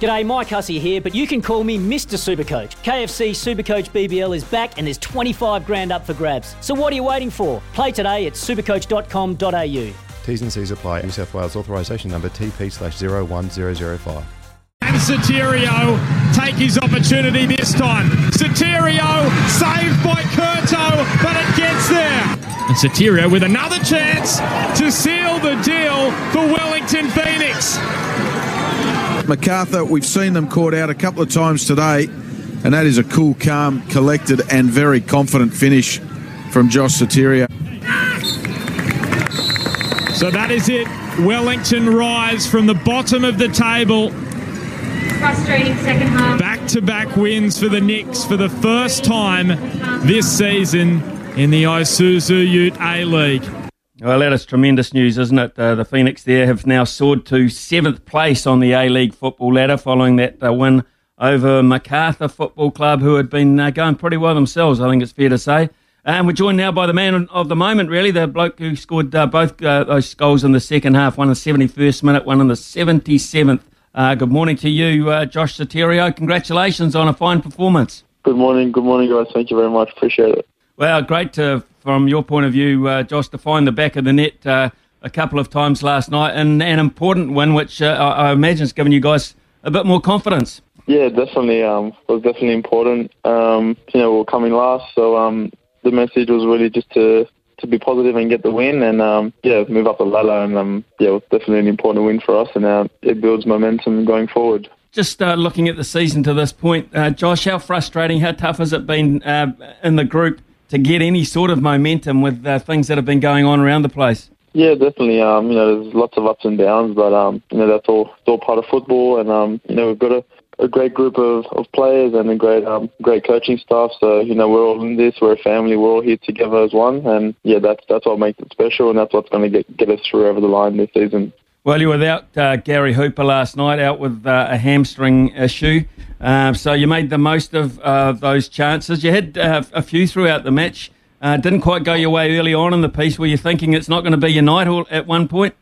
G'day, Mike Hussey here, but you can call me Mr. Supercoach. KFC Supercoach BBL is back and there's 25 grand up for grabs. So what are you waiting for? Play today at supercoach.com.au. T's and C's apply. New South Wales authorisation number TP slash 01005. And Sotirio take his opportunity this time. Sotirio saved by Kurto, but it gets there. And Sotirio with another chance to seal the deal for Wellington Phoenix. MacArthur, we've seen them caught out a couple of times today, and that is a cool, calm, collected, and very confident finish from Josh Sotirio. So that is it. Wellington rise from the bottom of the table. Frustrating second half. Back to back wins for the Nix for the first time this season in the Isuzu Ute A League. Well, that is tremendous news, isn't it? Uh, the Phoenix there have now soared to seventh place on the A League football ladder following that uh, win over Macarthur Football Club, who had been uh, going pretty well themselves, I think it's fair to say. And we're joined now by the man of the moment, really, the bloke who scored uh, both uh, those goals in the second half, one in the 71st minute, one in the 77th. Uh, good morning to you, Josh Sotirio. Congratulations on a fine performance. Good morning, good morning, guys. Thank you very much. Appreciate it. Well, great to, from your point of view, uh, Josh, to find the back of the net uh, a couple of times last night, and an important one, which uh, I, I imagine has given you guys a bit more confidence. Yeah, definitely. Um, it was definitely important. Um, you know, we are coming last, so um, the message was really just to to be positive and get the win, and um, yeah, move up the ladder. And um, yeah, it was definitely an important win for us, and uh, it builds momentum going forward. Just uh, looking at the season to this point, uh, Josh, how frustrating, how tough has it been uh, in the group to get any sort of momentum with uh, things that have been going on around the place? Yeah, definitely. Um, you know, there's lots of ups and downs, but um, you know that's all, it's all part of football, and um, you know we've got a a great group of, of players and a great um, great coaching staff. So you know we're all in this. We're a family. We're all here together as one. And yeah, that's that's what makes it special, and that's what's going to get get us through over the line this season. Well, you were without uh, Gary Hooper last night, out with uh, a hamstring issue. Uh, so you made the most of uh, those chances. You had uh, a few throughout the match. Uh, didn't quite go your way early on in the piece. Were you thinking it's not going to be your night at one point?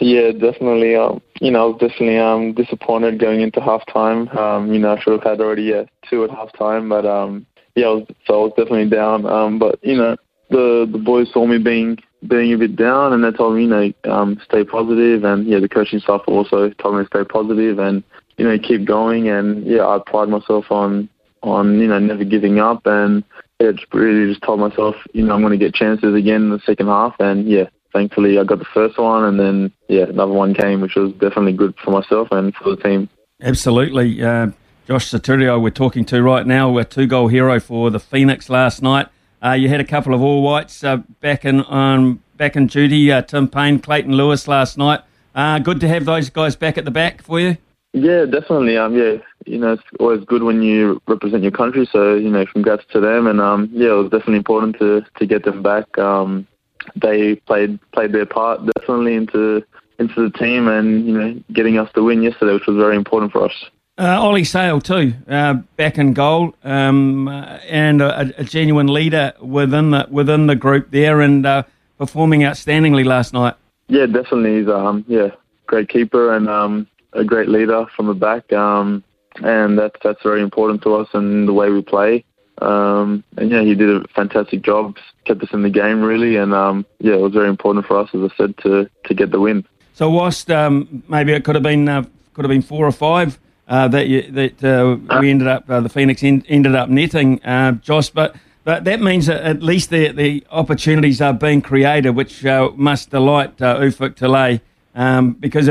Yeah, definitely. Um, you know, I was definitely um, disappointed going into halftime. Um, you know, I should have had already uh, two at halftime, but um, yeah, I was, so I was definitely down. Um, but you know, the the boys saw me being being a bit down, and they told me, you know, um, stay positive, and yeah, the coaching staff also told me to stay positive and you know keep going, and yeah, I pride myself on on you know never giving up, and yeah, just really just told myself, you know, I'm going to get chances again in the second half, and yeah, thankfully I got the first one, and then yeah, another one came, which was definitely good for myself and for the team. Absolutely, uh, Josh Sotirio, we're talking to right now, a two-goal hero for the Phoenix last night. Uh, you had a couple of All Whites uh, back in um, back in duty, uh, Tim Payne, Clayton Lewis last night. Uh, good to have those guys back at the back for you. Yeah, definitely. Um, yeah, you know, it's always good when you represent your country. So, you know, congrats to them. And um, yeah, it was definitely important to to get them back. Um, they played played their part definitely into into the team and you know getting us the win yesterday, which was very important for us. Uh, Ollie Sail too, uh, back in goal, um, and a, a, genuine leader within the within the group there, and uh, performing outstandingly last night. Yeah, definitely. He's um, yeah, great keeper and um, a great leader from the back, um, and that's that's very important to us and the way we play. Um, and yeah, he did a fantastic job, kept us in the game really, and um, yeah, it was very important for us, as I said, to to get the win. So whilst um, maybe it could have been uh, could have been four or five uh, that you, that uh, we ended up uh, the Phoenix en- ended up netting, uh, Josh, but. But that means that at least the, the opportunities are being created, which uh, must delight Ufuk Talay um, because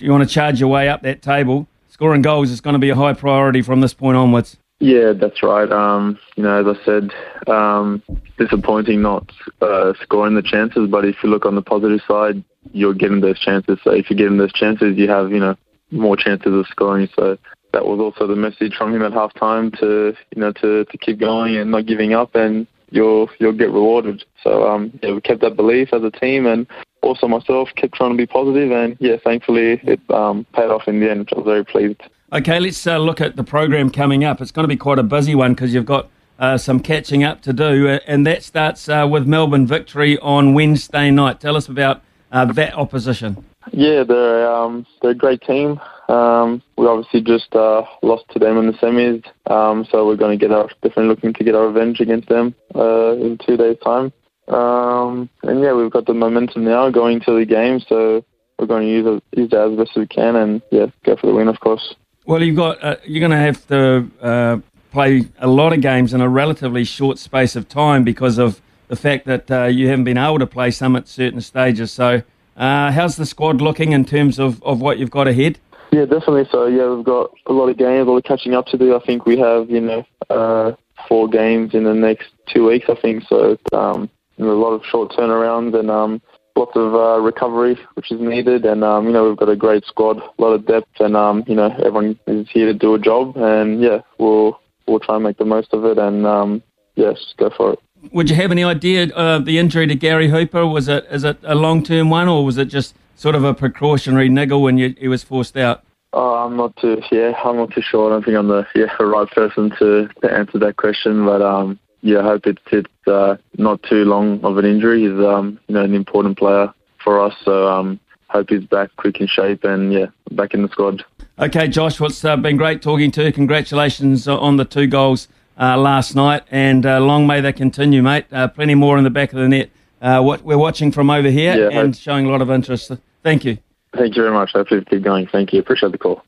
you want to charge your way up that table. scoring goals is going to be a high priority from this point onwards. Yeah, that's right. Um, you know, as I said, um, disappointing not uh, scoring the chances, but if you look on the positive side, you're getting those chances. So if you're getting those chances, you have, you know, more chances of scoring. So that was also the message from him at halftime to, you know, to, to keep going and not giving up and you'll you'll get rewarded. So um, yeah, we kept that belief as a team and also myself kept trying to be positive and yeah, thankfully it um, paid off in the end, I was very pleased. Okay, let's uh, look at the program coming up. It's going to be quite a busy one because you've got uh, some catching up to do, uh, and that starts uh, with Melbourne victory on Wednesday night. Tell us about uh, that opposition. Yeah, they're um, they're a great team. Um, we obviously just uh, lost to them in the semis, um, so we're going to get our definitely looking to get our revenge against them in two days' time. Um, and yeah, we've got the momentum now going to the game, so we're going to use it, use that as best as we can, and yeah, go for the win, of course. Well, you've got uh, you're going to have to uh, play a lot of games in a relatively short space of time because of the fact that uh, you haven't been able to play some at certain stages. So, uh, how's the squad looking in terms of, of what you've got ahead? Yeah, definitely. So, yeah, we've got a lot of games, a lot of catching up to do. I think we have, you know, uh, four games in the next two weeks. I think so. Um, a lot of short turnarounds and um, lots of uh, recovery, which is needed. And um, you know, we've got a great squad, a lot of depth, and um, you know, everyone is here to do a job. And yeah, we'll we'll try and make the most of it. And um, yes, go for it. Would you have any idea of the injury to Gary Hooper? Was it is it a long term one, or was it just sort of a precautionary niggle when you, he was forced out? Oh, I'm not too yeah, I'm not too sure. I don't think I'm the yeah the right person to, to answer that question, but um, yeah, I hope it's it's uh, not too long of an injury. He's um, you know an important player for us, so um, hope he's back quick in shape and yeah, back in the squad. Okay, Josh, well, it's uh, been great talking to you. Congratulations on the two goals uh, last night, and uh, long may they continue, mate. Uh, plenty more in the back of the net. Uh, what we're watching from over here yeah, and showing a lot of interest. Thank you. Thank you very much. Hopefully, keep going. Thank you. Appreciate the call.